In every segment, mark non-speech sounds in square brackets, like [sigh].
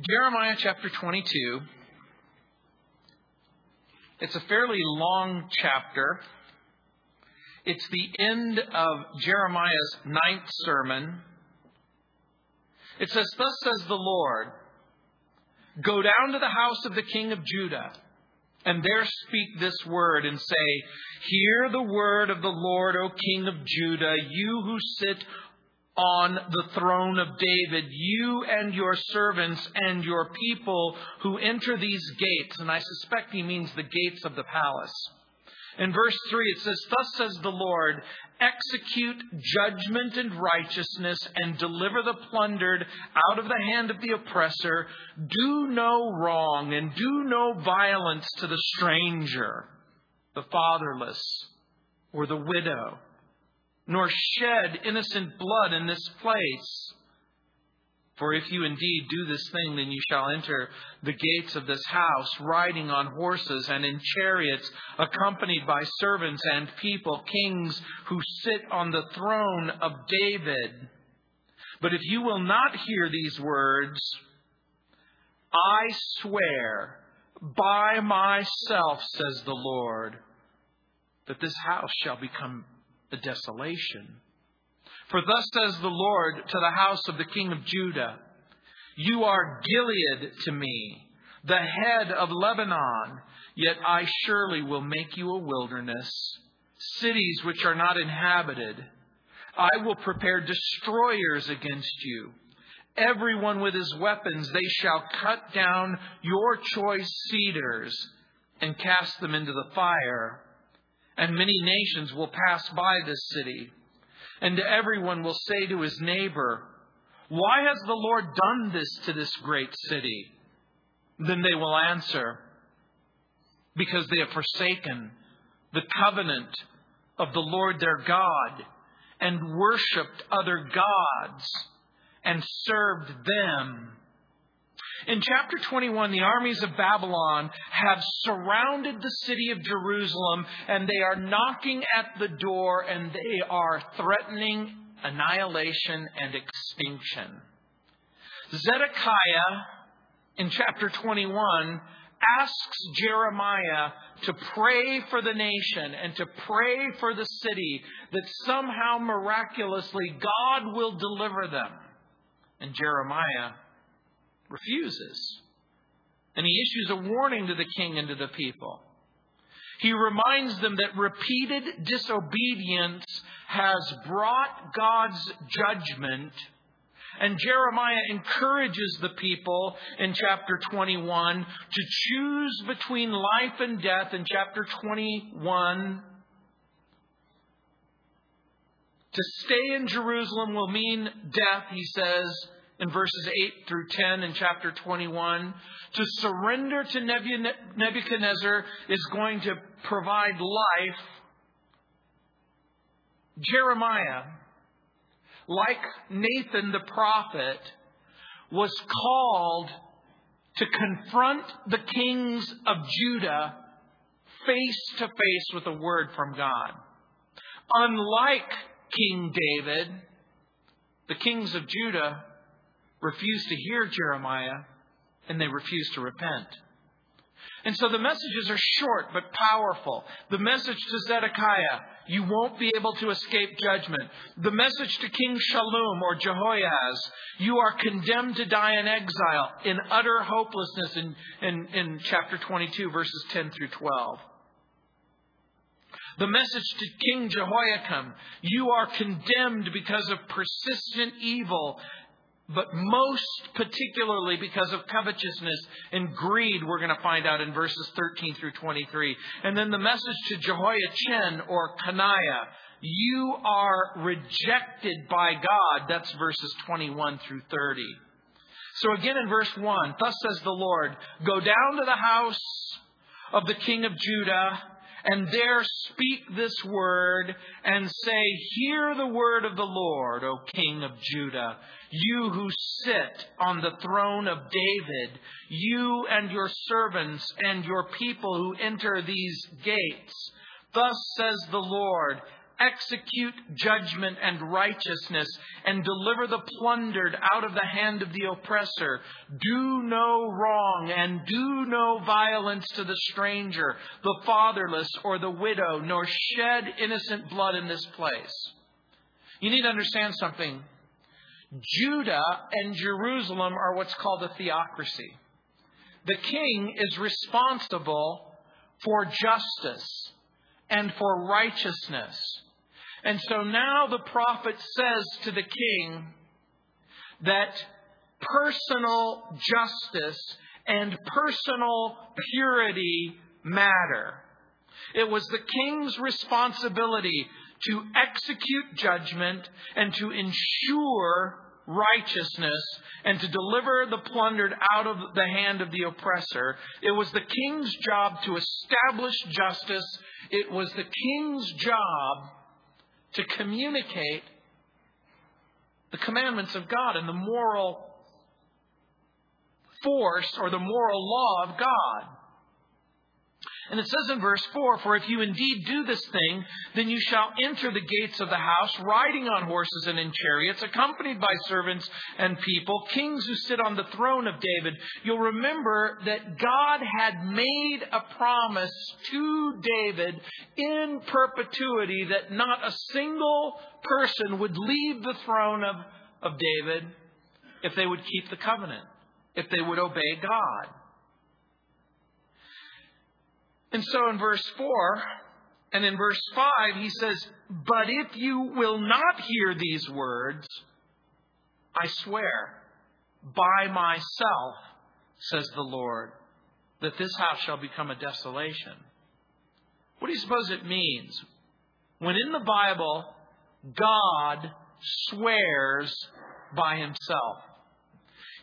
Jeremiah chapter 22. It's a fairly long chapter. It's the end of Jeremiah's ninth sermon. It says, Thus says the Lord, Go down to the house of the king of Judah, and there speak this word, and say, Hear the word of the Lord, O king of Judah, you who sit on the throne of David, you and your servants and your people who enter these gates. And I suspect he means the gates of the palace. In verse 3, it says, Thus says the Lord, execute judgment and righteousness and deliver the plundered out of the hand of the oppressor. Do no wrong and do no violence to the stranger, the fatherless, or the widow nor shed innocent blood in this place. For if you indeed do this thing, then you shall enter the gates of this house, riding on horses and in chariots, accompanied by servants and people, kings who sit on the throne of David. But if you will not hear these words, I swear by myself, says the Lord, that this house shall become the desolation. For thus says the Lord to the house of the king of Judah You are Gilead to me, the head of Lebanon, yet I surely will make you a wilderness, cities which are not inhabited. I will prepare destroyers against you. Everyone with his weapons, they shall cut down your choice cedars and cast them into the fire and many nations will pass by this city. And everyone will say to his neighbor, Why has the Lord done this to this great city? Then they will answer, Because they have forsaken the covenant of the Lord their God and worshiped other gods and served them in chapter 21, the armies of Babylon have surrounded the city of Jerusalem and they are knocking at the door and they are threatening annihilation and extinction. Zedekiah, in chapter 21, asks Jeremiah to pray for the nation and to pray for the city that somehow miraculously God will deliver them. And Jeremiah refuses. And he issues a warning to the king and to the people. He reminds them that repeated disobedience has brought God's judgment. And Jeremiah encourages the people in chapter 21 to choose between life and death in chapter 21. To stay in Jerusalem will mean death, he says, in verses 8 through 10 in chapter 21. To surrender to Nebuchadnezzar is going to provide life. Jeremiah, like Nathan the prophet, was called to confront the kings of Judah face to face with a word from God. Unlike King David, the kings of Judah refused to hear Jeremiah and they refused to repent. And so the messages are short but powerful. The message to Zedekiah, you won't be able to escape judgment. The message to King Shallum or Jehoahaz, you are condemned to die in exile, in utter hopelessness in, in, in chapter 22, verses 10 through 12. The message to King Jehoiakim, you are condemned because of persistent evil but most particularly because of covetousness and greed, we're going to find out in verses 13 through 23. And then the message to Jehoiachin or Coniah, you are rejected by God. That's verses 21 through 30. So again in verse 1, thus says the Lord, go down to the house of the king of Judah and there speak this word and say, Hear the word of the Lord, O King of Judah, you who sit on the throne of David, you and your servants and your people who enter these gates. Thus says the Lord, execute judgment and righteousness, and deliver the plundered out of the hand of the oppressor. Do no wrong, and do no violence to the stranger, the fatherless, or the widow, nor shed innocent blood in this place. You need to understand something. Judah and Jerusalem are what's called a theocracy. The king is responsible for justice and for righteousness. And so now the prophet says to the king that personal justice and personal purity matter. It was the king's responsibility to execute judgment and to ensure righteousness and to deliver the plundered out of the hand of the oppressor. It was the king's job to establish justice. It was the king's job to communicate the commandments of God and the moral force or the moral law of God. And it says in verse 4 For if you indeed do this thing, then you shall enter the gates of the house, riding on horses and in chariots, accompanied by servants and people, kings who sit on the throne of David. You'll remember that God had made a promise to David in perpetuity that not a single person would leave the throne of, of David if they would keep the covenant, if they would obey God. And so in verse 4 and in verse 5, he says, But if you will not hear these words, I swear by myself, says the Lord, that this house shall become a desolation. What do you suppose it means? When in the Bible, God swears by himself.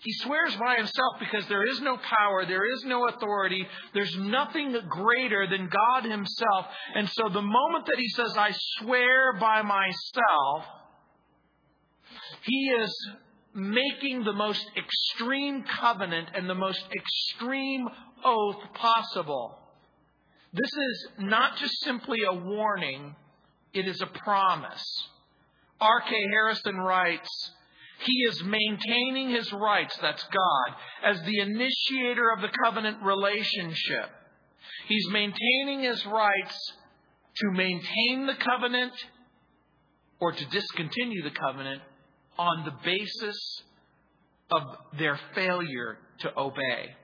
He swears by himself because there is no power, there is no authority, there's nothing greater than God himself. And so the moment that he says, I swear by myself, he is making the most extreme covenant and the most extreme oath possible. This is not just simply a warning, it is a promise. R.K. Harrison writes, he is maintaining his rights, that's God, as the initiator of the covenant relationship. He's maintaining his rights to maintain the covenant or to discontinue the covenant on the basis of their failure to obey.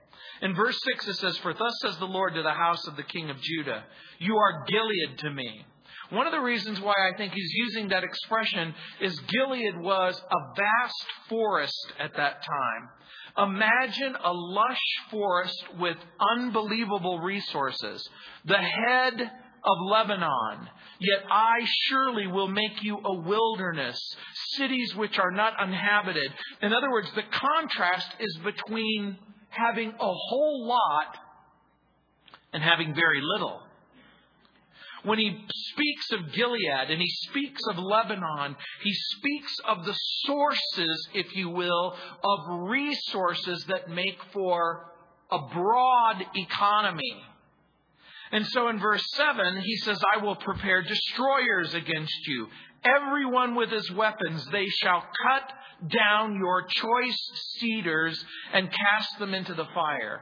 In verse 6 it says, For thus says the Lord to the house of the king of Judah, You are Gilead to me one of the reasons why I think he's using that expression is Gilead was a vast forest at that time. Imagine a lush forest with unbelievable resources. The head of Lebanon. Yet I surely will make you a wilderness, cities which are not inhabited. In other words, the contrast is between having a whole lot and having very little when he speaks of Gilead and he speaks of Lebanon, he speaks of the sources, if you will, of resources that make for a broad economy. And so in verse 7, he says, I will prepare destroyers against you. Everyone with his weapons, they shall cut down your choice cedars and cast them into the fire.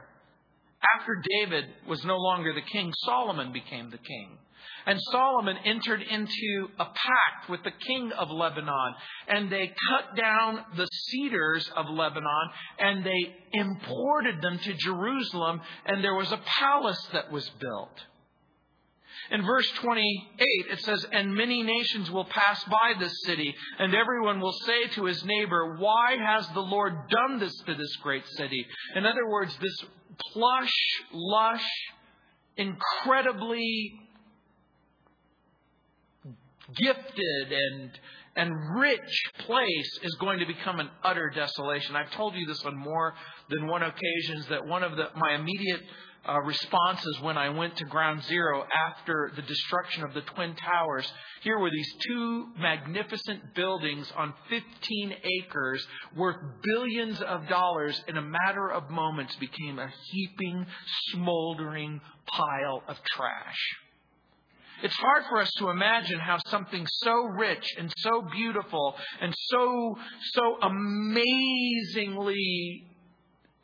After David was no longer the king, Solomon became the king. And Solomon entered into a pact with the king of Lebanon, and they cut down the cedars of Lebanon, and they imported them to Jerusalem, and there was a palace that was built. In verse 28, it says, And many nations will pass by this city, and everyone will say to his neighbor, Why has the Lord done this to this great city? In other words, this plush, lush, incredibly gifted and and rich place is going to become an utter desolation. I've told you this on more than one occasions that one of the, my immediate uh, responses when I went to ground zero after the destruction of the Twin Towers. Here were these two magnificent buildings on 15 acres worth billions of dollars in a matter of moments became a heaping, smoldering pile of trash. It's hard for us to imagine how something so rich and so beautiful and so, so amazingly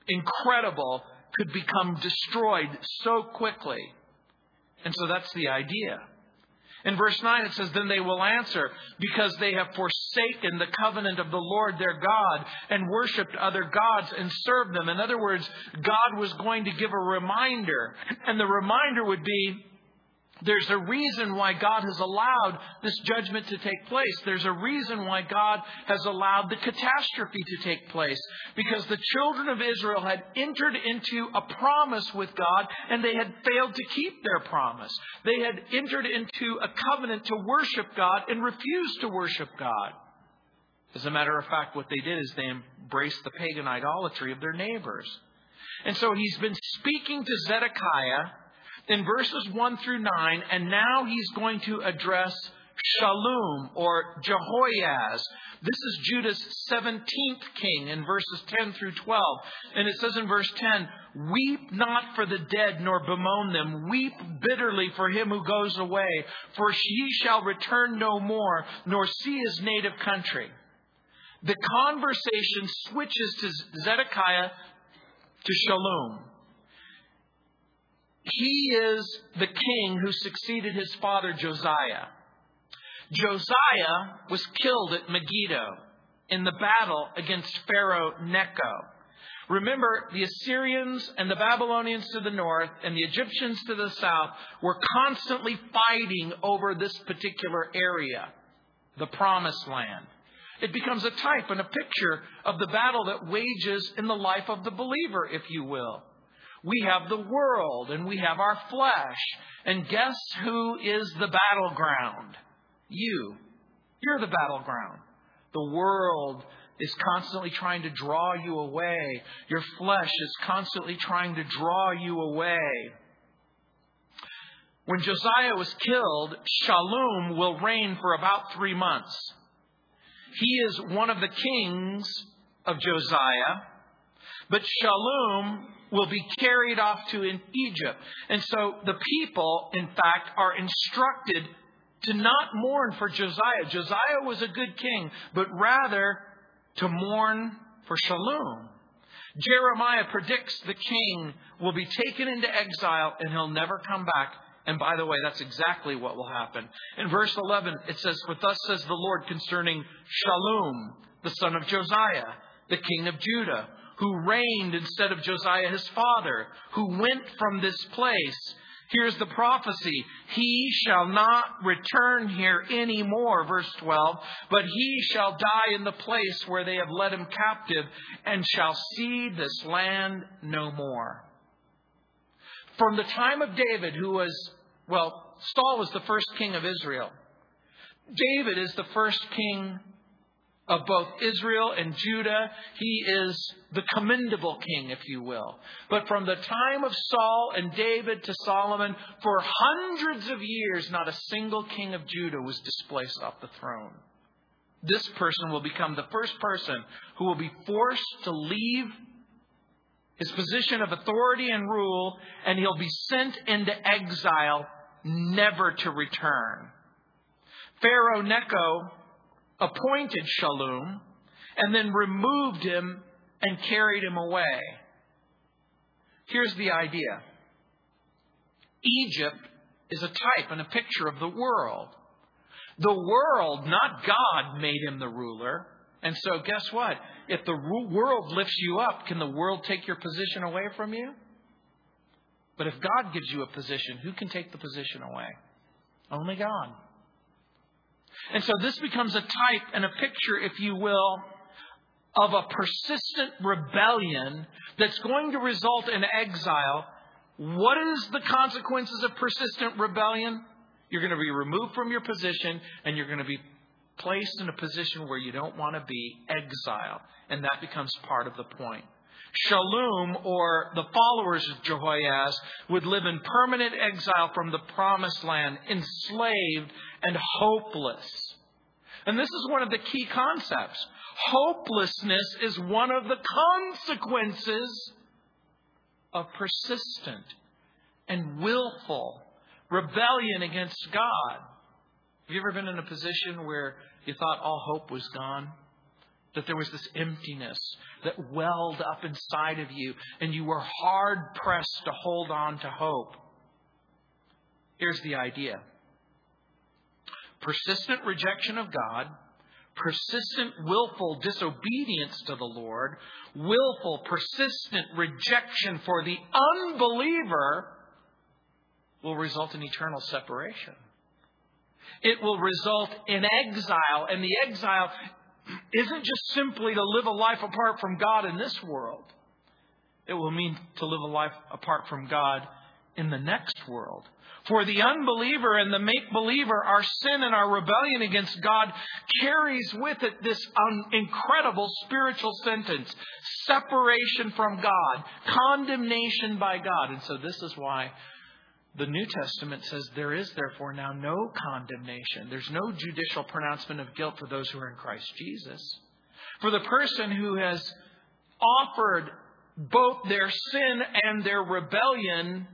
incredible could become destroyed so quickly. And so that's the idea. In verse 9 it says, Then they will answer, because they have forsaken the covenant of the Lord their God and worshipped other gods and served them. In other words, God was going to give a reminder. And the reminder would be, there's a reason why God has allowed this judgment to take place. There's a reason why God has allowed the catastrophe to take place. Because the children of Israel had entered into a promise with God and they had failed to keep their promise. They had entered into a covenant to worship God and refused to worship God. As a matter of fact, what they did is they embraced the pagan idolatry of their neighbors. And so he's been speaking to Zedekiah in verses 1 through 9, and now he's going to address Shallum or Jehoahaz. This is Judah's 17th king in verses 10 through 12. And it says in verse 10, Weep not for the dead, nor bemoan them. Weep bitterly for him who goes away, for he shall return no more, nor see his native country. The conversation switches to Zedekiah to Shallum. He is the king who succeeded his father Josiah. Josiah was killed at Megiddo in the battle against Pharaoh Necho. Remember, the Assyrians and the Babylonians to the north and the Egyptians to the south were constantly fighting over this particular area, the promised land. It becomes a type and a picture of the battle that wages in the life of the believer, if you will. We have the world and we have our flesh. And guess who is the battleground? You. You're the battleground. The world is constantly trying to draw you away. Your flesh is constantly trying to draw you away. When Josiah was killed, Shallum will reign for about three months. He is one of the kings of Josiah, but Shallum will be carried off to in Egypt. And so the people, in fact, are instructed to not mourn for Josiah. Josiah was a good king, but rather to mourn for Shallum. Jeremiah predicts the king will be taken into exile and he'll never come back. And by the way, that's exactly what will happen. In verse 11, it says, For thus says the Lord concerning Shallum, the son of Josiah, the king of Judah, who reigned instead of Josiah his father, who went from this place. Here's the prophecy. He shall not return here anymore, verse 12, but he shall die in the place where they have led him captive and shall see this land no more. From the time of David, who was, well, Saul was the first king of Israel. David is the first king of both Israel and Judah. He is the commendable king, if you will. But from the time of Saul and David to Solomon, for hundreds of years, not a single king of Judah was displaced off the throne. This person will become the first person who will be forced to leave his position of authority and rule, and he'll be sent into exile, never to return. Pharaoh Necho appointed Shallum and then removed him and carried him away. Here's the idea Egypt is a type and a picture of the world. The world, not God, made him the ruler. And so, guess what? If the world lifts you up, can the world take your position away from you? But if God gives you a position, who can take the position away? Only God. And so this becomes a type and a picture, if you will, of a persistent rebellion that's going to result in exile. What is the consequences of persistent rebellion? You're going to be removed from your position and you're going to be placed in a position where you don't want to be, exile. And that becomes part of the point. Shallum, or the followers of Jehoahaz, would live in permanent exile from the promised land, enslaved and hopeless. And this is one of the key concepts. Hopelessness is one of the consequences of persistent and willful rebellion against God. Have you ever been in a position where you thought all hope was gone? That there was this emptiness that welled up inside of you, and you were hard pressed to hold on to hope. Here's the idea persistent rejection of God, persistent willful disobedience to the Lord, willful persistent rejection for the unbeliever will result in eternal separation. It will result in exile, and the exile isn't just simply to live a life apart from God in this world. It will mean to live a life apart from God in the next world. For the unbeliever and the make believer, our sin and our rebellion against God carries with it this un- incredible spiritual sentence separation from God, condemnation by God. And so, this is why the New Testament says there is therefore now no condemnation. There's no judicial pronouncement of guilt for those who are in Christ Jesus. For the person who has offered both their sin and their rebellion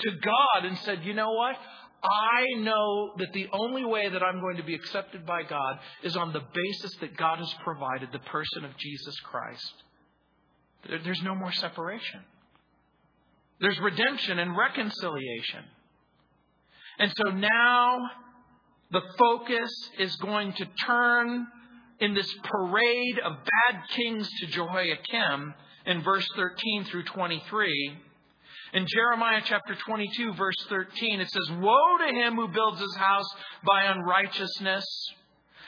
to God and said, you know what? I know that the only way that I'm going to be accepted by God is on the basis that God has provided the person of Jesus Christ. There's no more separation. There's redemption and reconciliation. And so now the focus is going to turn in this parade of bad kings to Jehoiakim in verse 13 through 23. In Jeremiah chapter 22, verse 13, it says, Woe to him who builds his house by unrighteousness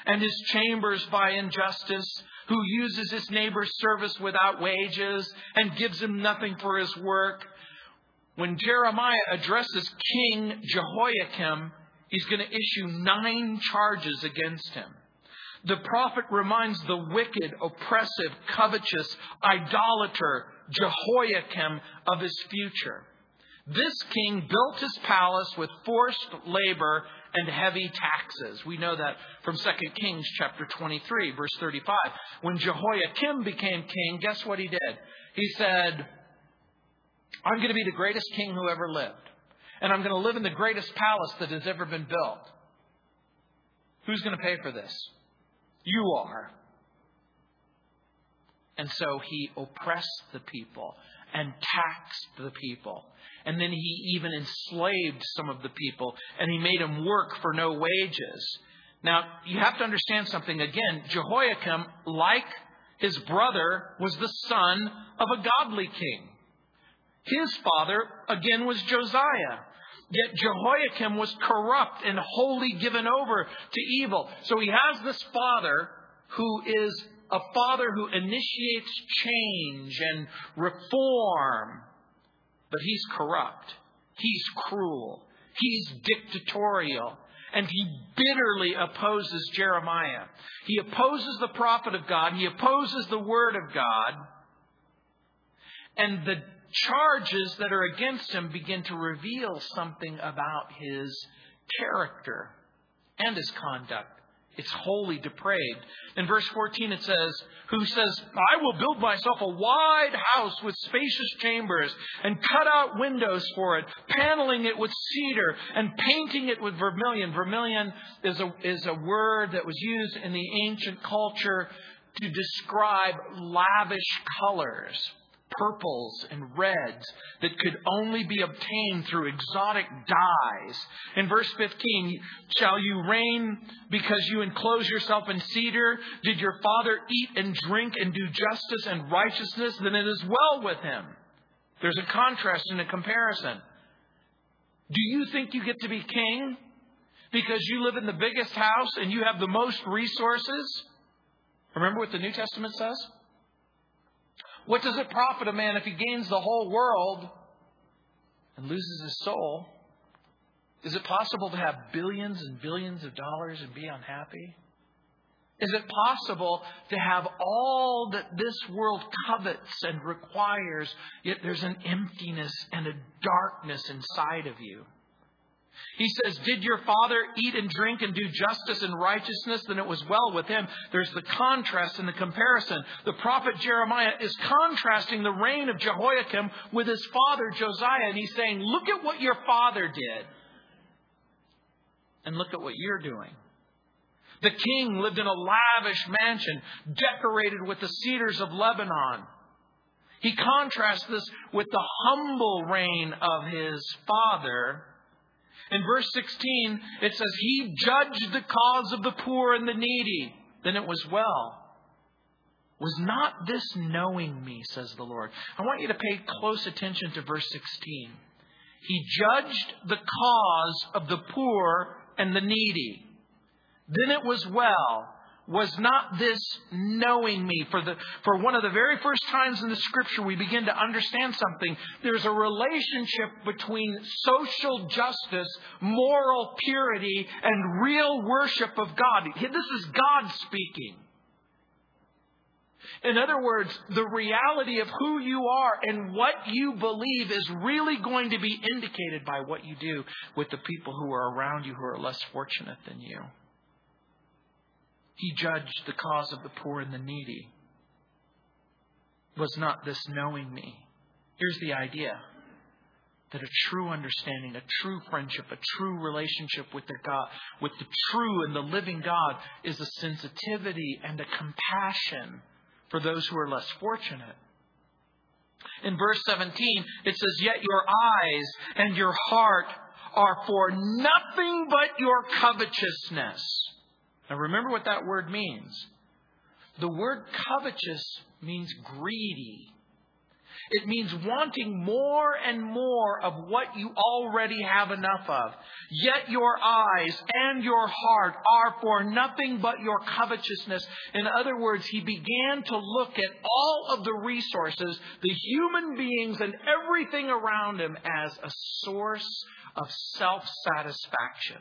and his chambers by injustice, who uses his neighbor's service without wages and gives him nothing for his work when Jeremiah addresses King Jehoiakim, he's going to issue nine charges against him. The prophet reminds the wicked, oppressive, covetous, idolater Jehoiakim of his future. This king built his palace with forced labor and heavy taxes. We know that from 2 Kings chapter 23 verse 35. When Jehoiakim became king, guess what he did? He said, I'm going to be the greatest king who ever lived. And I'm going to live in the greatest palace that has ever been built. Who's going to pay for this? You are. And so he oppressed the people and taxed the people. And then he even enslaved some of the people and he made them work for no wages. Now, you have to understand something again. Jehoiakim, like his brother, was the son of a godly king. His father, again, was Josiah. Yet Jehoiakim was corrupt and wholly given over to evil. So he has this father who is a father who initiates change and reform. But he's corrupt. He's cruel. He's dictatorial. And he bitterly opposes Jeremiah. He opposes the prophet of God. He opposes the word of God. And the charges that are against him begin to reveal something about his character and his conduct. It's wholly depraved. In verse 14 it says, Who says, I will build myself a wide house with spacious chambers and cut out windows for it, paneling it with cedar and painting it with vermilion. Vermilion is a, is a word that was used in the ancient culture to describe lavish colors purples and reds that could only be obtained through exotic dyes. In verse 15, shall you reign because you enclose yourself in cedar? Did your father eat and drink and do justice and righteousness? Then it is well with him. There's a contrast and a comparison. Do you think you get to be king because you live in the biggest house and you have the most resources? Remember what the New Testament says? What does it profit a man if he gains the whole world and loses his soul? Is it possible to have billions and billions of dollars and be unhappy? Is it possible to have all that this world covets and requires, yet there's an emptiness and a darkness inside of you? He says, Did your father eat and drink and do justice and righteousness? Then it was well with him. There's the contrast and the comparison. The prophet Jeremiah is contrasting the reign of Jehoiakim with his father Josiah. And he's saying, Look at what your father did. And look at what you're doing. The king lived in a lavish mansion decorated with the cedars of Lebanon. He contrasts this with the humble reign of his father. In verse 16, it says, He judged the cause of the poor and the needy. Then it was well. Was not this knowing me, says the Lord? I want you to pay close attention to verse 16. He judged the cause of the poor and the needy. Then it was well. Was not this knowing me? For, the, for one of the very first times in the scripture, we begin to understand something. There's a relationship between social justice, moral purity, and real worship of God. This is God speaking. In other words, the reality of who you are and what you believe is really going to be indicated by what you do with the people who are around you who are less fortunate than you. He judged the cause of the poor and the needy. Was not this knowing me? Here's the idea that a true understanding, a true friendship, a true relationship with the God, with the true and the living God is a sensitivity and a compassion for those who are less fortunate. In verse 17, it says, Yet your eyes and your heart are for nothing but your covetousness. Now remember what that word means. The word covetous means greedy. It means wanting more and more of what you already have enough of. Yet your eyes and your heart are for nothing but your covetousness. In other words, he began to look at all of the resources, the human beings and everything around him as a source of self satisfaction.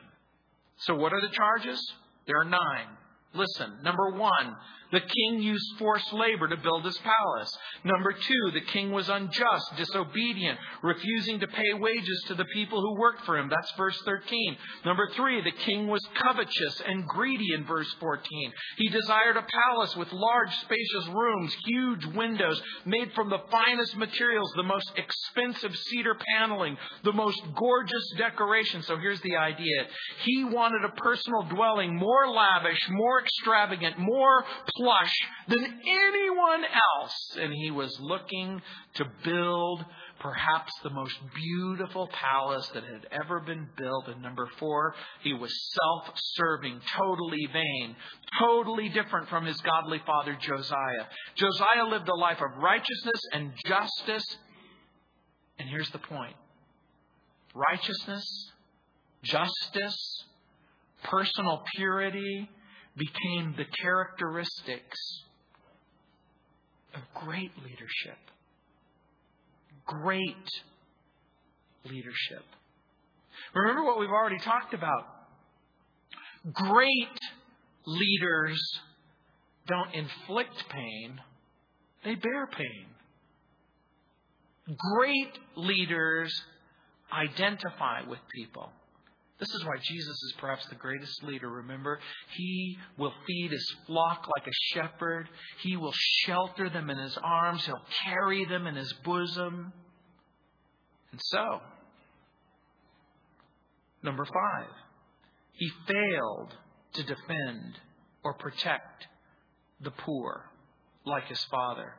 So what are the charges? There are nine. Listen, number one, the king used forced labor to build his palace. Number two, the king was unjust, disobedient, refusing to pay wages to the people who worked for him. That's verse 13. Number three, the king was covetous and greedy in verse 14. He desired a palace with large, spacious rooms, huge windows made from the finest materials, the most expensive cedar paneling, the most gorgeous decoration. So here's the idea. He wanted a personal dwelling more lavish, more extravagant, more plush than anyone else. And he was looking to build perhaps the most beautiful palace that had ever been built. And number four, he was self serving, totally vain, totally different from his godly father Josiah. Josiah lived a life of righteousness and justice. And here's the point righteousness, justice, personal purity, became the characteristics of great leadership. Great leadership. Remember what we've already talked about. Great leaders don't inflict pain, they bear pain. Great leaders identify with people. This is why Jesus is perhaps the greatest leader. Remember, he will feed his flock like a shepherd. He will shelter them in his arms. He'll carry them in his bosom. And so, number five, he failed to defend or protect the poor like his father.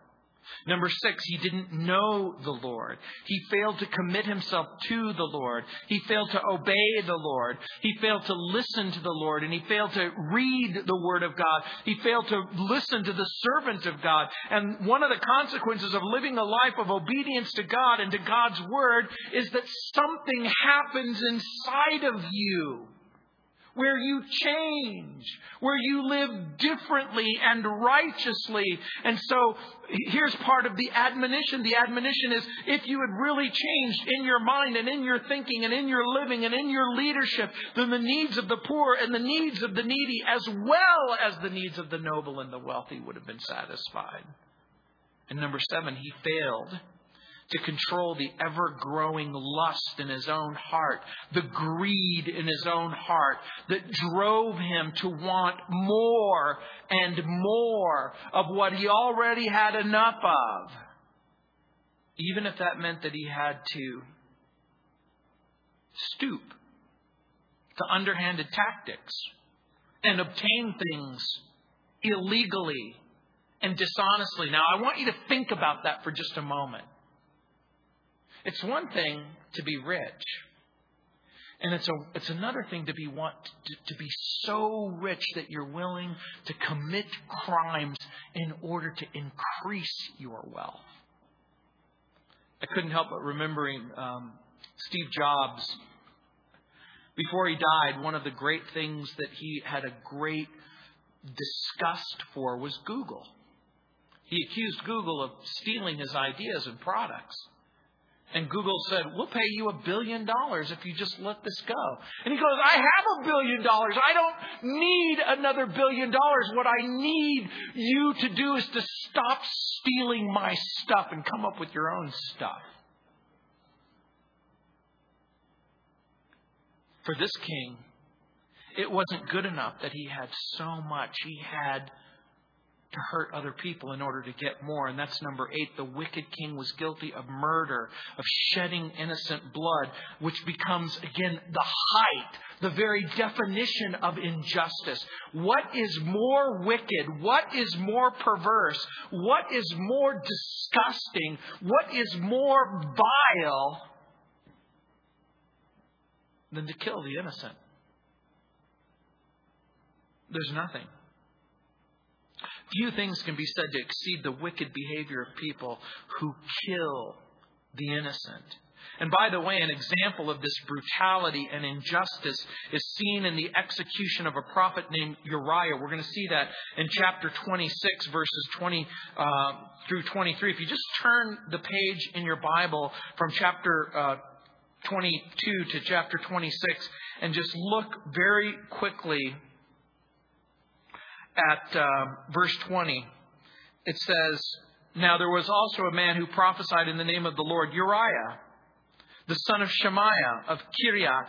Number six, he didn't know the Lord. He failed to commit himself to the Lord. He failed to obey the Lord. He failed to listen to the Lord and he failed to read the Word of God. He failed to listen to the servant of God. And one of the consequences of living a life of obedience to God and to God's Word is that something happens inside of you where you change, where you live differently and righteously. And so here's part of the admonition. The admonition is if you had really changed in your mind and in your thinking and in your living and in your leadership, then the needs of the poor and the needs of the needy, as well as the needs of the noble and the wealthy, would have been satisfied. And number seven, he failed to control the ever growing lust in his own heart, the greed in his own heart that drove him to want more and more of what he already had enough of. Even if that meant that he had to stoop to underhanded tactics and obtain things illegally and dishonestly. Now, I want you to think about that for just a moment. It's one thing to be rich. And it's a it's another thing to be want to, to be so rich that you're willing to commit crimes in order to increase your wealth. I couldn't help but remembering um, Steve Jobs. Before he died, one of the great things that he had a great disgust for was Google. He accused Google of stealing his ideas and products. And Google said, We'll pay you a billion dollars if you just let this go. And he goes, I have a billion dollars. I don't need another billion dollars. What I need you to do is to stop stealing my stuff and come up with your own stuff. For this king, it wasn't good enough that he had so much. He had to hurt other people in order to get more. And that's number eight. The wicked king was guilty of murder, of shedding innocent blood, which becomes, again, the height, the very definition of injustice. What is more wicked? What is more perverse? What is more disgusting? What is more vile than to kill the innocent? There's nothing. Few things can be said to exceed the wicked behavior of people who kill the innocent. And by the way, an example of this brutality and injustice is seen in the execution of a prophet named Uriah. We're going to see that in chapter 26, verses 20 uh, through 23. If you just turn the page in your Bible from chapter uh, 22 to chapter 26 and just look very quickly at uh, verse 20, it says, Now there was also a man who prophesied in the name of the Lord, Uriah, the son of Shemaiah of Kiriath,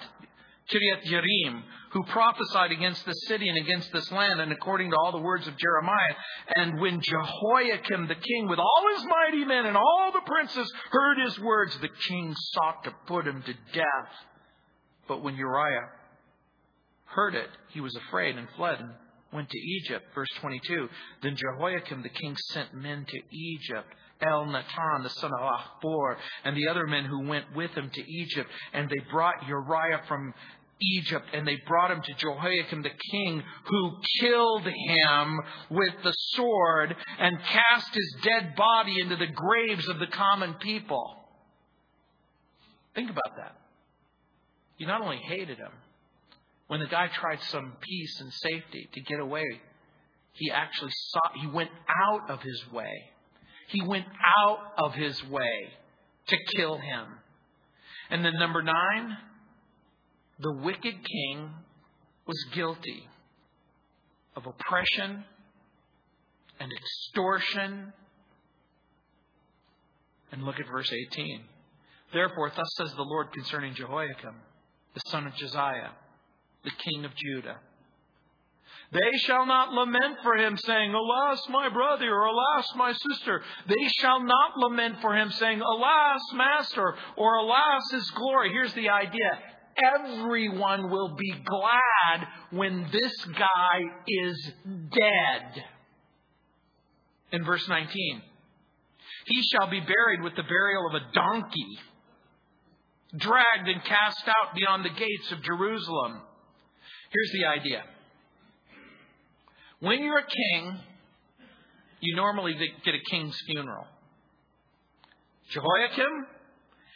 Kiriath Jearim, who prophesied against the city and against this land, and according to all the words of Jeremiah. And when Jehoiakim the king, with all his mighty men and all the princes, heard his words, the king sought to put him to death. But when Uriah heard it, he was afraid and fled and went to Egypt. Verse 22. Then Jehoiakim the king sent men to Egypt. Elnathan, the son of Achbor, and the other men who went with him to Egypt, and they brought Uriah from Egypt, and they brought him to Jehoiakim the king, who killed him with the sword and cast his dead body into the graves of the common people. Think about that. He not only hated him, when the guy tried some peace and safety to get away, he actually sought, he went out of his way. He went out of his way to kill him. And then number nine, the wicked king was guilty of oppression and extortion. And look at verse 18. Therefore, thus says the Lord concerning Jehoiakim, the son of Josiah the king of Judah. They shall not lament for him, saying, Alas, my brother, or Alas, my sister. They shall not lament for him, saying, Alas, master, or Alas, his glory. Here's the idea everyone will be glad when this guy is dead. In verse 19, he shall be buried with the burial of a donkey, dragged and cast out beyond the gates of Jerusalem. Here's the idea when you're a king, you normally get a king's funeral. Jehoiakim,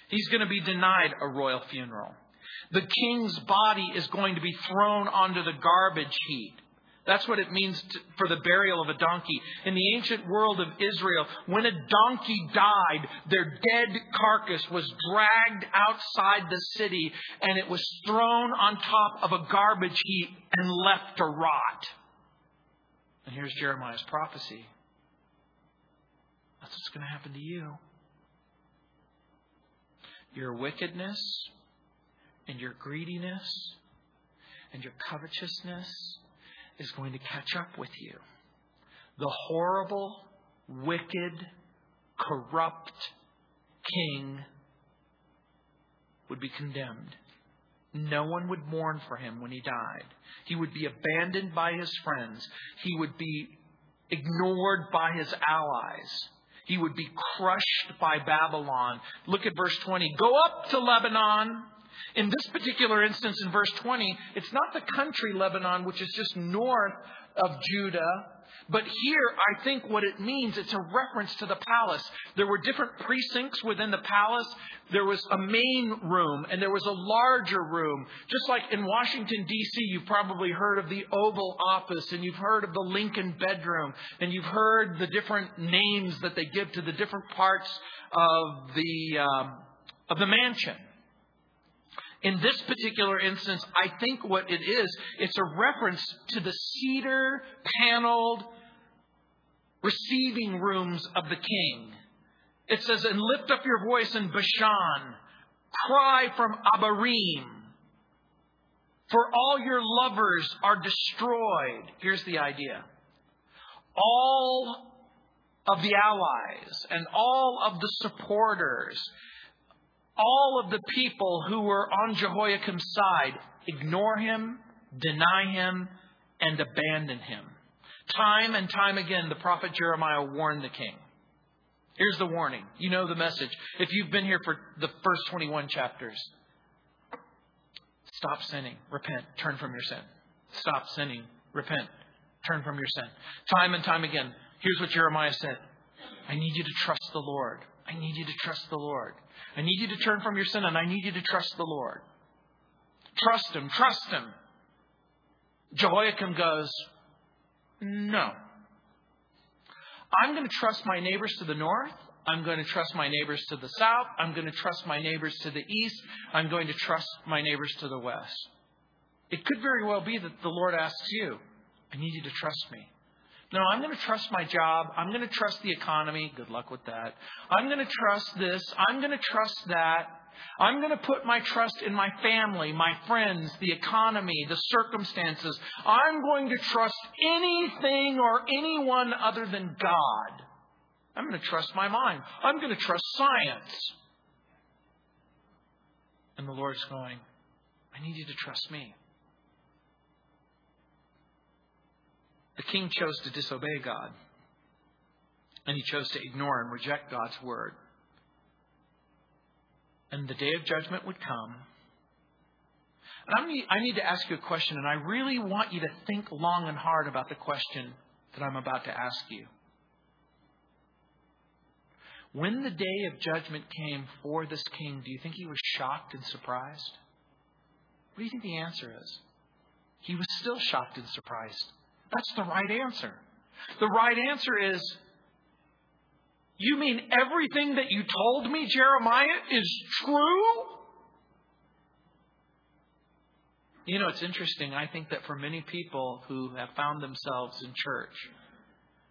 he's going to be denied a royal funeral. The king's body is going to be thrown onto the garbage heap. That's what it means to, for the burial of a donkey. In the ancient world of Israel, when a donkey died, their dead carcass was dragged outside the city and it was thrown on top of a garbage heap and left to rot. And here's Jeremiah's prophecy. That's what's going to happen to you. Your wickedness and your greediness and your covetousness is going to catch up with you. The horrible, wicked, corrupt king would be condemned. no one would mourn for him when he died. He would be abandoned by his friends. He would be ignored by his allies. He would be crushed by Babylon. Look at verse 20. Go up to Lebanon. In this particular instance, in verse 20, it's not the country Lebanon, which is just north of Judah, but here, I think what it means, it's a reference to the palace. There were different precincts within the palace. There was a main room and there was a larger room. Just like in Washington, D.C., you've probably heard of the Oval Office and you've heard of the Lincoln Bedroom and you've heard the different names that they give to the different parts of the, um, of the mansion. In this particular instance, I think what it is, it's a reference to the cedar paneled receiving rooms of the king. It says, and lift up your voice in Bashan, cry from Abarim, for all your lovers are destroyed. Here's the idea. All of the allies and all of the supporters, all of the people who were on Jehoiakim's side ignore him, deny him, and abandon him. Time and time again, the prophet Jeremiah warned the king. Here's the warning. You know the message. If you've been here for the first 21 chapters, stop sinning, repent, turn from your sin. Stop sinning, repent, turn from your sin. Time and time again, here's what Jeremiah said I need you to trust the Lord. I need you to trust the Lord. I need you to turn from your sin, and I need you to trust the Lord. Trust Him, trust Him. Jehoiakim goes, no. I'm going to trust my neighbors to the north. I'm going to trust my neighbors to the south. I'm going to trust my neighbors to the east. I'm going to trust my neighbors to the west. It could very well be that the Lord asks you, I need you to trust me. No, I'm going to trust my job. I'm going to trust the economy. Good luck with that. I'm going to trust this. I'm going to trust that. I'm going to put my trust in my family, my friends, the economy, the circumstances. I'm going to trust anything or anyone other than God. I'm going to trust my mind. I'm going to trust science. And the Lord's going, I need you to trust me. The king chose to disobey God, and he chose to ignore and reject God's word and the day of judgment would come. And I need, I need to ask you a question, and I really want you to think long and hard about the question that I'm about to ask you. When the day of judgment came for this king, do you think he was shocked and surprised? What do you think the answer is? He was still shocked and surprised. That's the right answer. The right answer is you mean everything that you told me, Jeremiah, is true? You know, it's interesting. I think that for many people who have found themselves in church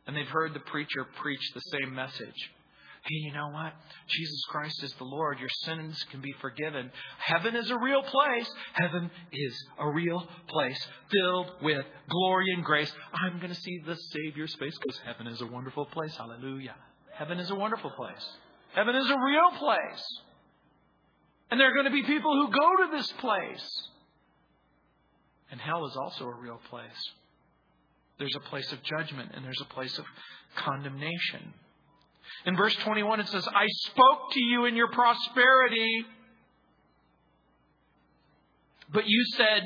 and they've heard the preacher preach the same message, hey, you know what? Jesus Christ is the Lord. Your sins can be forgiven. Heaven is a real place. Heaven is a real place filled with glory and grace. I'm going to see the Savior's face because heaven is a wonderful place. Hallelujah. Heaven is a wonderful place. Heaven is a real place. And there are going to be people who go to this place. And hell is also a real place. There's a place of judgment and there's a place of condemnation. In verse 21, it says, I spoke to you in your prosperity, but you said,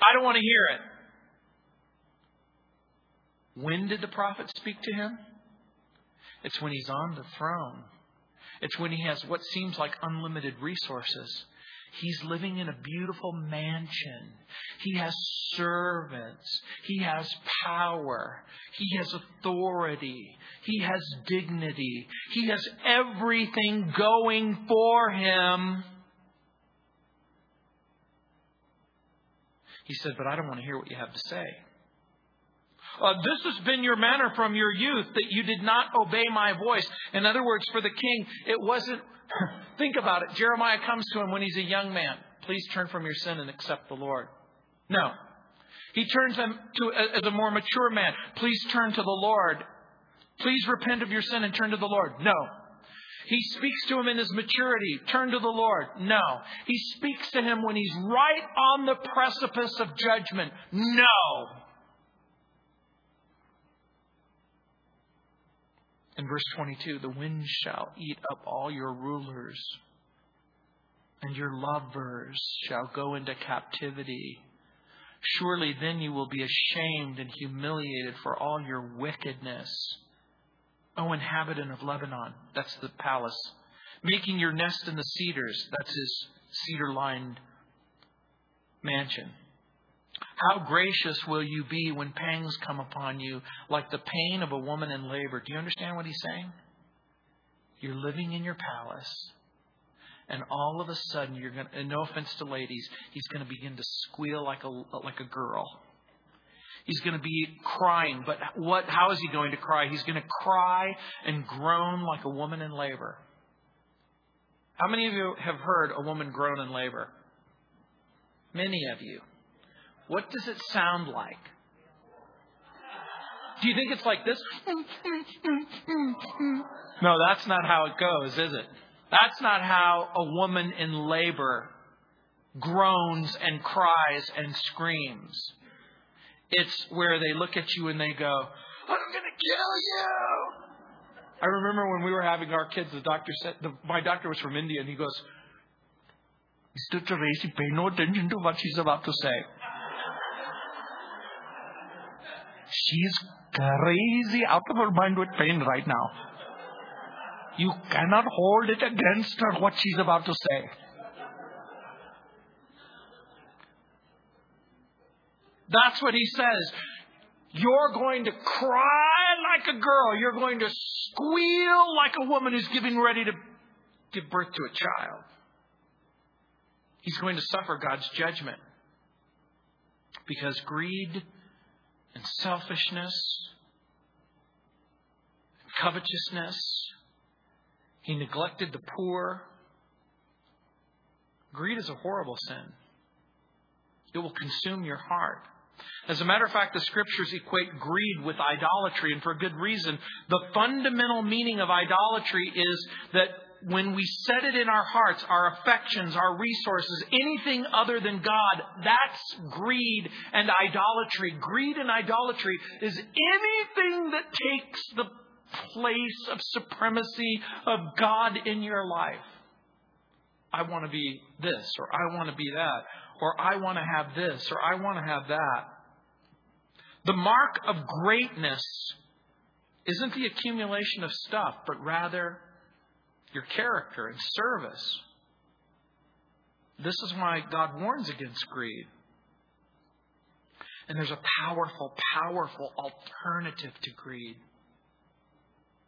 I don't want to hear it. When did the prophet speak to him? It's when he's on the throne. It's when he has what seems like unlimited resources. He's living in a beautiful mansion. He has servants. He has power. He has authority. He has dignity. He has everything going for him. He said, But I don't want to hear what you have to say. Uh, this has been your manner from your youth that you did not obey my voice. In other words, for the king, it wasn't. [laughs] think about it. Jeremiah comes to him when he's a young man. Please turn from your sin and accept the Lord. No. He turns him to as a more mature man. Please turn to the Lord. Please repent of your sin and turn to the Lord. No. He speaks to him in his maturity. Turn to the Lord. No. He speaks to him when he's right on the precipice of judgment. No. In verse 22, the wind shall eat up all your rulers, and your lovers shall go into captivity. Surely then you will be ashamed and humiliated for all your wickedness. O inhabitant of Lebanon, that's the palace, making your nest in the cedars, that's his cedar lined mansion. How gracious will you be when pangs come upon you, like the pain of a woman in labor? Do you understand what he's saying? You're living in your palace, and all of a sudden you're going to, no offense to ladies, he's going to begin to squeal like a, like a girl. He's going to be crying, but what, how is he going to cry? He's going to cry and groan like a woman in labor. How many of you have heard a woman groan in labor? Many of you. What does it sound like? Do you think it's like this? No, that's not how it goes, is it? That's not how a woman in labor groans and cries and screams. It's where they look at you and they go, I'm going to kill you. I remember when we were having our kids, the doctor said, the, my doctor was from India, and he goes, Mr. Geraci, pay no attention to what she's about to say. She's crazy out of her mind with pain right now. You cannot hold it against her what she's about to say. That's what he says. You're going to cry like a girl. You're going to squeal like a woman who's giving ready to give birth to a child. He's going to suffer God's judgment because greed and selfishness, and covetousness, he neglected the poor. Greed is a horrible sin. It will consume your heart. As a matter of fact, the scriptures equate greed with idolatry, and for a good reason. The fundamental meaning of idolatry is that when we set it in our hearts, our affections, our resources, anything other than God, that's greed and idolatry. Greed and idolatry is anything that takes the place of supremacy of God in your life. I want to be this, or I want to be that, or I want to have this, or I want to have that. The mark of greatness isn't the accumulation of stuff, but rather your character and service. This is why God warns against greed. And there's a powerful, powerful alternative to greed.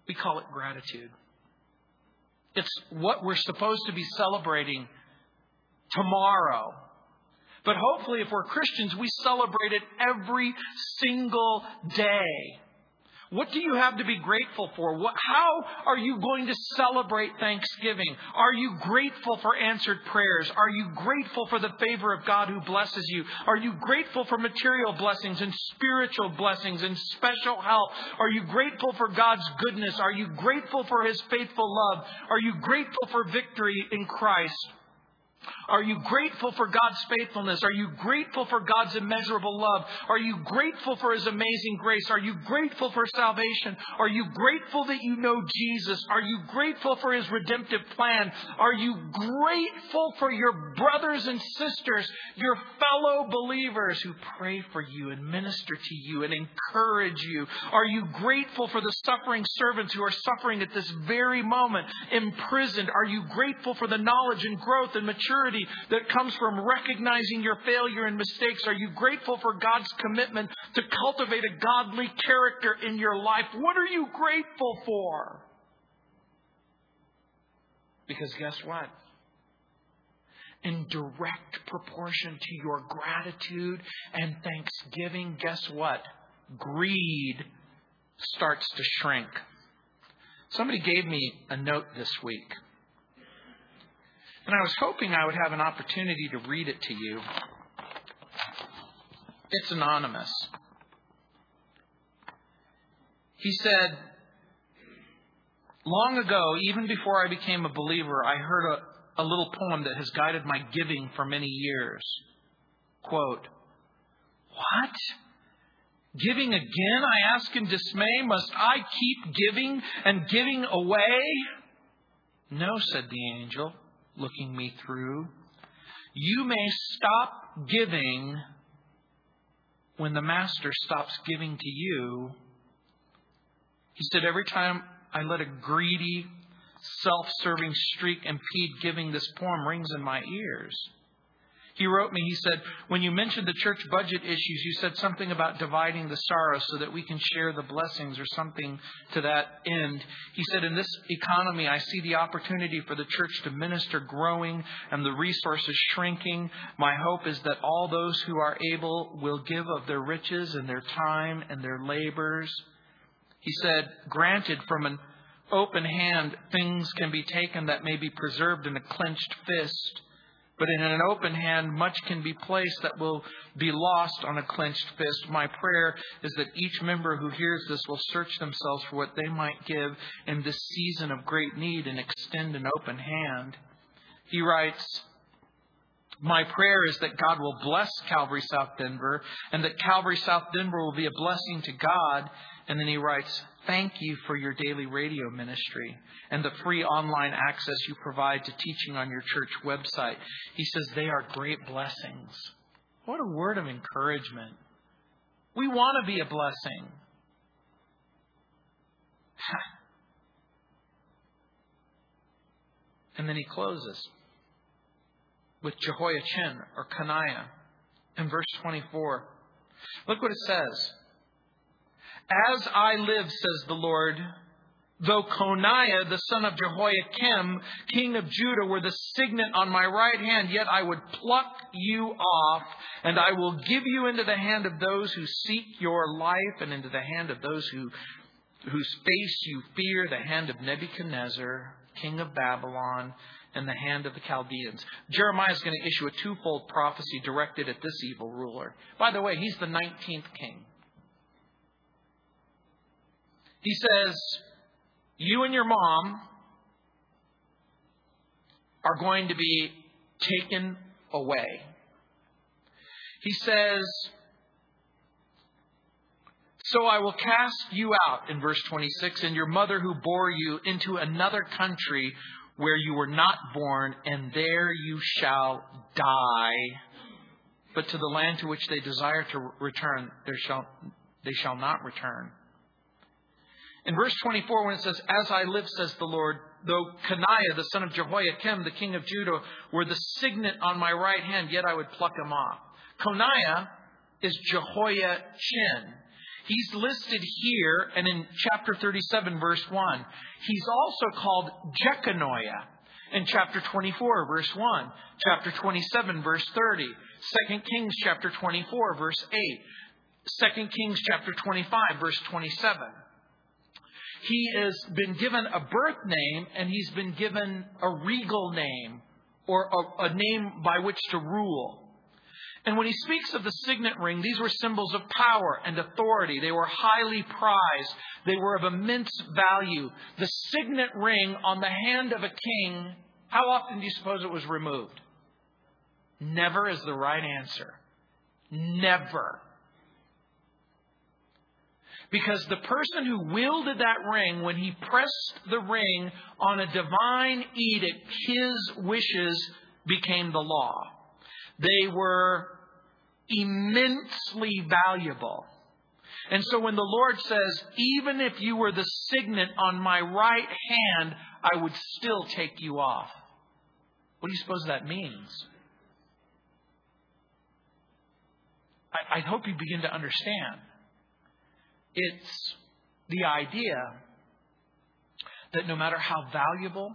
We call it gratitude. It's what we're supposed to be celebrating tomorrow. But hopefully, if we're Christians, we celebrate it every single day. What do you have to be grateful for? What, how are you going to celebrate Thanksgiving? Are you grateful for answered prayers? Are you grateful for the favor of God who blesses you? Are you grateful for material blessings and spiritual blessings and special help? Are you grateful for God's goodness? Are you grateful for His faithful love? Are you grateful for victory in Christ? Are you grateful for God's faithfulness? Are you grateful for God's immeasurable love? Are you grateful for His amazing grace? Are you grateful for salvation? Are you grateful that you know Jesus? Are you grateful for His redemptive plan? Are you grateful for your brothers and sisters, your fellow believers who pray for you and minister to you and encourage you? Are you grateful for the suffering servants who are suffering at this very moment, imprisoned? Are you grateful for the knowledge and growth and maturity? That comes from recognizing your failure and mistakes? Are you grateful for God's commitment to cultivate a godly character in your life? What are you grateful for? Because guess what? In direct proportion to your gratitude and thanksgiving, guess what? Greed starts to shrink. Somebody gave me a note this week. And I was hoping I would have an opportunity to read it to you. It's anonymous. He said, Long ago, even before I became a believer, I heard a, a little poem that has guided my giving for many years. Quote, What? Giving again, I ask in dismay. Must I keep giving and giving away? No, said the angel, looking me through. You may stop giving when the master stops giving to you. He said, Every time I let a greedy, self serving streak impede giving, this poem rings in my ears. He wrote me, he said, when you mentioned the church budget issues, you said something about dividing the sorrow so that we can share the blessings or something to that end. He said, in this economy, I see the opportunity for the church to minister growing and the resources shrinking. My hope is that all those who are able will give of their riches and their time and their labors. He said, granted from an open hand, things can be taken that may be preserved in a clenched fist. But in an open hand, much can be placed that will be lost on a clenched fist. My prayer is that each member who hears this will search themselves for what they might give in this season of great need and extend an open hand. He writes, my prayer is that God will bless Calvary South Denver and that Calvary South Denver will be a blessing to God. And then he writes, Thank you for your daily radio ministry and the free online access you provide to teaching on your church website. He says they are great blessings. What a word of encouragement. We want to be a blessing. [sighs] And then he closes with Jehoiachin or Coniah in verse 24. Look what it says. As I live, says the Lord, though Coniah, the son of Jehoiakim, king of Judah, were the signet on my right hand, yet I would pluck you off, and I will give you into the hand of those who seek your life, and into the hand of those who, whose face you fear, the hand of Nebuchadnezzar, king of Babylon, and the hand of the Chaldeans. Jeremiah is going to issue a twofold prophecy directed at this evil ruler. By the way, he's the 19th king. He says, You and your mom are going to be taken away. He says, So I will cast you out, in verse 26, and your mother who bore you into another country where you were not born, and there you shall die. But to the land to which they desire to return, there shall, they shall not return. In verse 24, when it says, As I live, says the Lord, though Coniah, the son of Jehoiakim, the king of Judah, were the signet on my right hand, yet I would pluck him off. Coniah is Jehoiachin. He's listed here and in chapter 37, verse 1. He's also called Jeconiah in chapter 24, verse 1, chapter 27, verse 30, 2 Kings chapter 24, verse 8, 2 Kings chapter 25, verse 27 he has been given a birth name and he's been given a regal name or a, a, name by which to rule. And when he speaks of the signet ring, these were symbols of power and authority. They were highly prized. They were of immense value. The signet ring on the hand of a king, how often do you suppose it was removed? Never is the right answer. Never. Because the person who wielded that ring, when he pressed the ring on a divine edict, his wishes became the law. They were immensely valuable. And so when the Lord says, even if you were the signet on my right hand, I would still take you off. What do you suppose that means? I, I hope you begin to understand. It's the idea that no matter how valuable,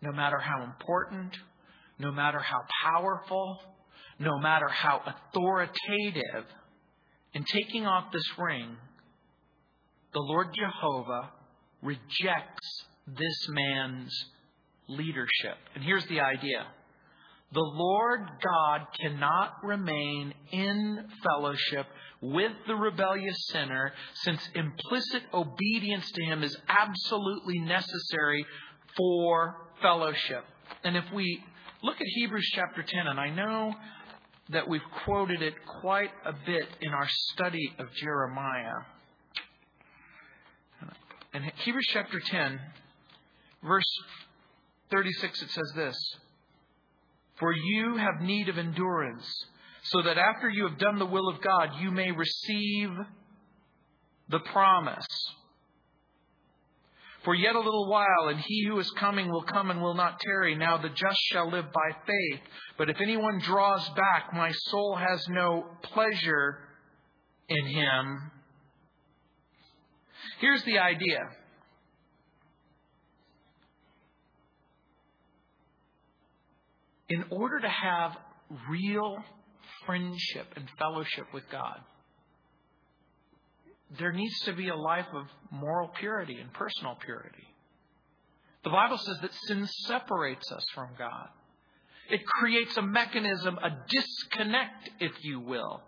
no matter how important, no matter how powerful, no matter how authoritative, in taking off this ring, the Lord Jehovah rejects this man's leadership. And here's the idea The Lord God cannot remain in fellowship with the rebellious sinner since implicit obedience to him is absolutely necessary for fellowship. And if we look at Hebrews chapter 10, and I know that we've quoted it quite a bit in our study of Jeremiah. In Hebrews chapter 10, verse 36, it says this For you have need of endurance, so that after you have done the will of God, you may receive the promise. For yet a little while, and he who is coming will come and will not tarry. Now the just shall live by faith. But if anyone draws back, my soul has no pleasure in him. Here's the idea. In order to have real friendship and fellowship with God, there needs to be a life of moral purity and personal purity. The Bible says that sin separates us from God. It creates a mechanism, a disconnect, if you will.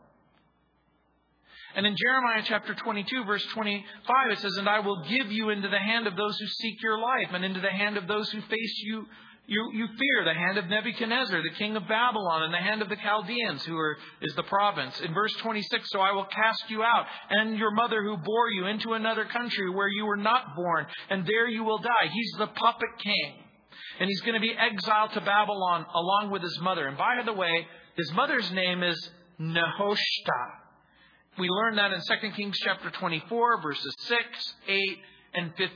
And in Jeremiah chapter 22, verse 25, it says, And I will give you into the hand of those who seek your life, and into the hand of those who face you you, you fear the hand of Nebuchadnezzar, the king of Babylon, and the hand of the Chaldeans, who are, is the province. In verse 26, so I will cast you out, and your mother who bore you into another country where you were not born, and there you will die. He's the puppet king. And he's going to be exiled to Babylon along with his mother. And by the way, his mother's name is Nehushta. We learn that in 2 Kings chapter 24, verses 6, 8, and 15.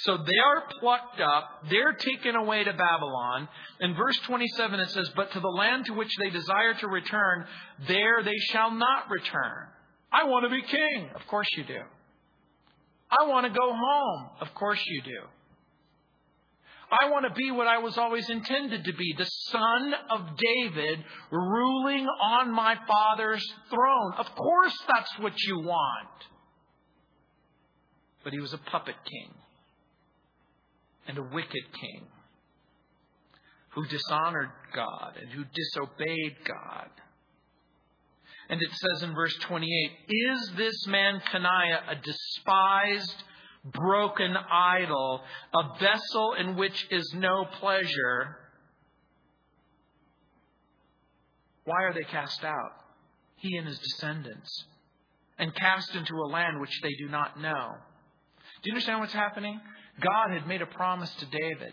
So they are plucked up, they're taken away to Babylon. In verse 27 it says, But to the land to which they desire to return, there they shall not return. I want to be king. Of course you do. I want to go home. Of course you do. I want to be what I was always intended to be the son of David ruling on my father's throne. Of course, that's what you want. But he was a puppet king and a wicked king who dishonored God and who disobeyed God. And it says in verse 28 Is this man Coniah a despised, broken idol, a vessel in which is no pleasure? Why are they cast out? He and his descendants, and cast into a land which they do not know. Do you understand what's happening? God had made a promise to David.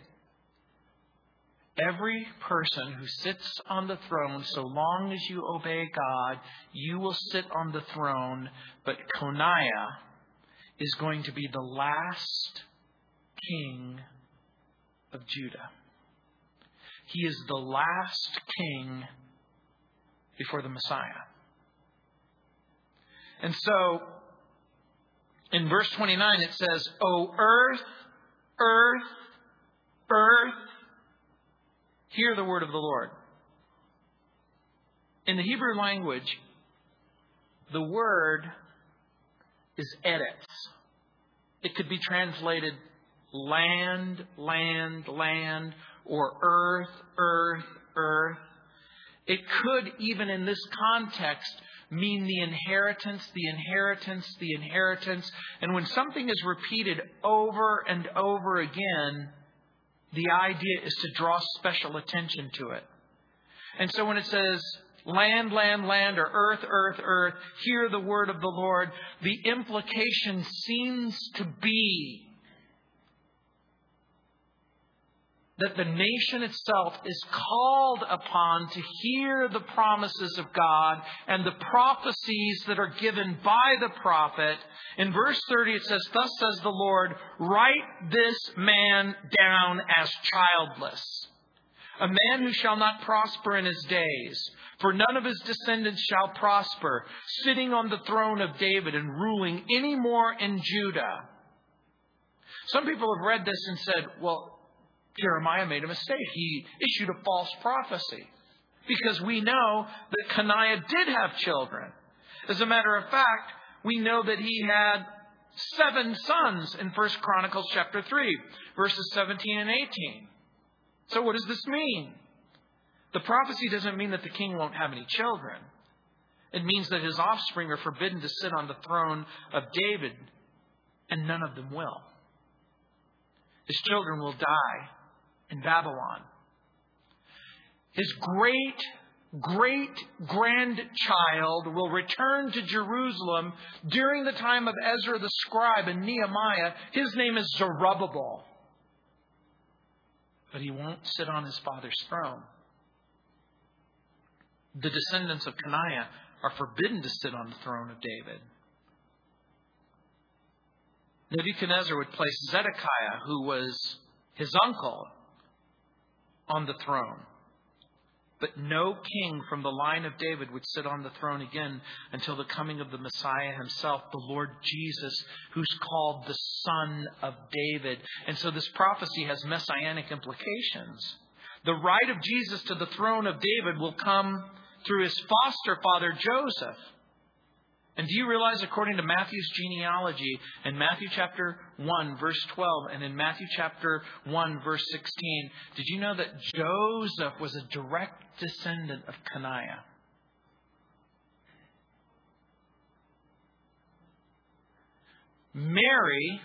Every person who sits on the throne, so long as you obey God, you will sit on the throne. But Coniah is going to be the last king of Judah. He is the last king before the Messiah. And so, in verse 29, it says, O earth, earth, earth, hear the word of the Lord. In the Hebrew language, the word is eretz. It could be translated land, land, land, or earth, earth, earth. It could, even in this context, mean the inheritance, the inheritance, the inheritance. And when something is repeated over and over again, the idea is to draw special attention to it. And so when it says, land, land, land, or earth, earth, earth, hear the word of the Lord, the implication seems to be that the nation itself is called upon to hear the promises of God and the prophecies that are given by the prophet. In verse 30 it says, Thus says the Lord, write this man down as childless, a man who shall not prosper in his days. For none of his descendants shall prosper, sitting on the throne of David and ruling any more in Judah. Some people have read this and said, well, Jeremiah made a mistake. He issued a false prophecy because we know that Coniah did have children. As a matter of fact, we know that he had seven sons in 1 Chronicles chapter 3, verses 17 and 18. So what does this mean? The prophecy doesn't mean that the king won't have any children. It means that his offspring are forbidden to sit on the throne of David, and none of them will. His children will die in Babylon. His great great grandchild will return to Jerusalem during the time of Ezra the scribe and Nehemiah. His name is Zerubbabel. But he won't sit on his father's throne. The descendants of Coniah are forbidden to sit on the throne of David. Nebuchadnezzar would place Zedekiah, who was his uncle, on the throne. But no king from the line of David would sit on the throne again until the coming of the Messiah himself, the Lord Jesus, who's called the Son of David. And so this prophecy has messianic implications. The right of Jesus to the throne of David will come through his foster father Joseph. And do you realize, according to Matthew's genealogy, in Matthew chapter 1, verse 12, and in Matthew chapter 1, verse 16, did you know that Joseph was a direct descendant of Coniah? Mary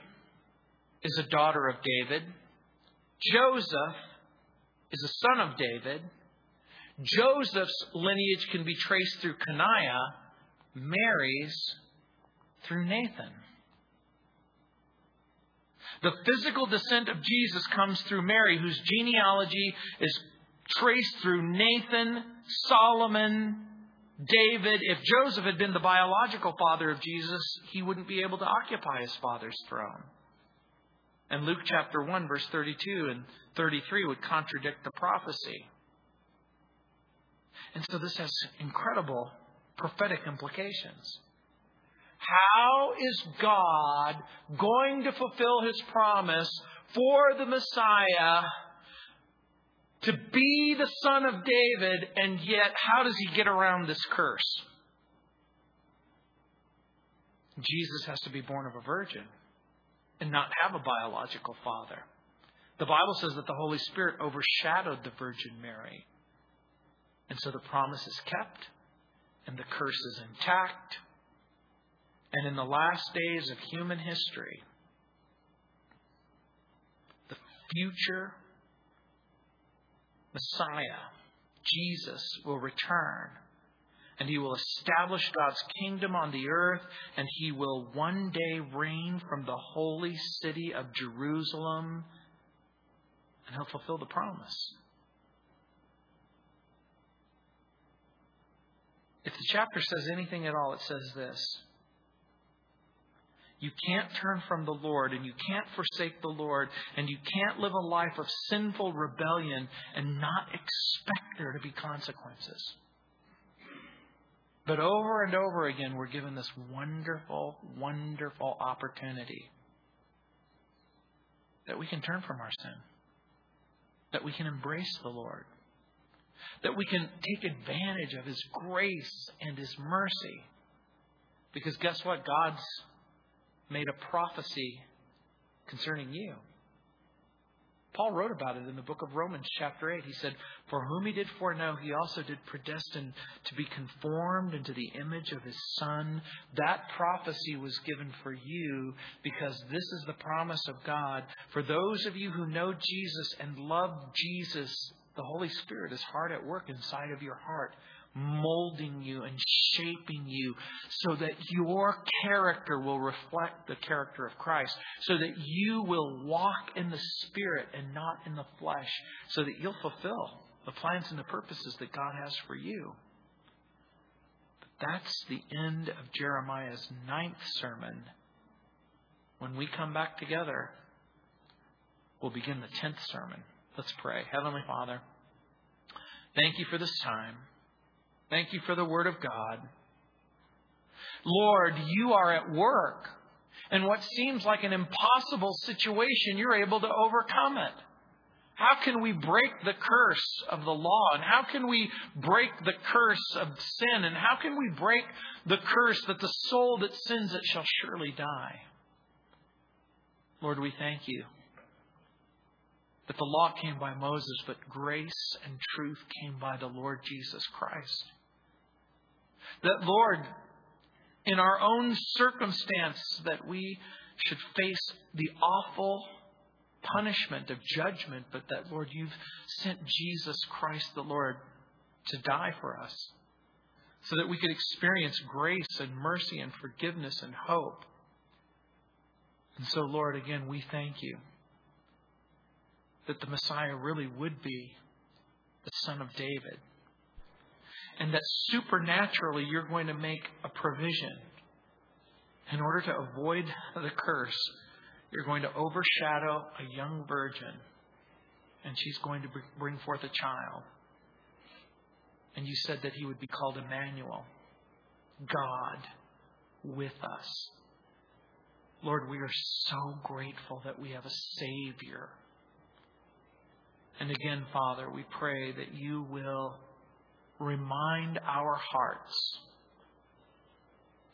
is a daughter of David. Joseph is a son of David. Joseph's lineage can be traced through Coniah Mary's through Nathan. The physical descent of Jesus comes through Mary, whose genealogy is traced through Nathan, Solomon, David. If Joseph had been the biological father of Jesus, he wouldn't be able to occupy his father's throne. And Luke chapter 1, verse 32 and 33 would contradict the prophecy. And so this has incredible prophetic implications. How is God going to fulfill his promise for the Messiah to be the son of David, and yet how does he get around this curse? Jesus has to be born of a virgin and not have a biological father. The Bible says that the Holy Spirit overshadowed the Virgin Mary. And so the promise is kept and the curse is intact. And in the last days of human history, the future Messiah, Jesus, will return. And he will establish God's kingdom on the earth, and he will one day reign from the holy city of Jerusalem, and he'll fulfill the promise. If the chapter says anything at all, it says this. You can't turn from the Lord and you can't forsake the Lord and you can't live a life of sinful rebellion and not expect there to be consequences. But over and over again, we're given this wonderful, wonderful opportunity that we can turn from our sin, that we can embrace the Lord, that we can take advantage of His grace and His mercy. Because guess what? God's made a prophecy concerning you. Paul wrote about it in the book of Romans, chapter 8. He said, For whom he did foreknow, he also did predestine to be conformed into the image of his Son. That prophecy was given for you because this is the promise of God. For those of you who know Jesus and love Jesus the Holy Spirit is hard at work inside of your heart, molding you and shaping you so that your character will reflect the character of Christ, so that you will walk in the Spirit and not in the flesh, so that you'll fulfill the plans and the purposes that God has for you. But that's the end of Jeremiah's ninth sermon. When we come back together, we'll begin the tenth sermon. Let's pray. Heavenly Father, thank you for this time. Thank you for the Word of God. Lord, you are at work. And what seems like an impossible situation, you're able to overcome it. How can we break the curse of the law? And how can we break the curse of sin? And how can we break the curse that the soul that sins it shall surely die? Lord, we thank you that the law came by Moses, but grace and truth came by the Lord Jesus Christ. That, Lord, in our own circumstance, that we should face the awful punishment of judgment, but that, Lord, you've sent Jesus Christ the Lord to die for us so that we could experience grace and mercy and forgiveness and hope. And so, Lord, again, we thank you that the Messiah really would be the Son of David. And that supernaturally you're going to make a provision. In order to avoid the curse, you're going to overshadow a young virgin, and she's going to bring forth a child. And you said that he would be called Emmanuel, God with us. Lord, we are so grateful that we have a Savior. And again, Father, we pray that you will remind our hearts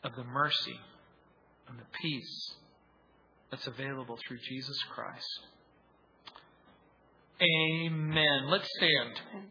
of the mercy and the peace that's available through Jesus Christ. Amen. Let's stand.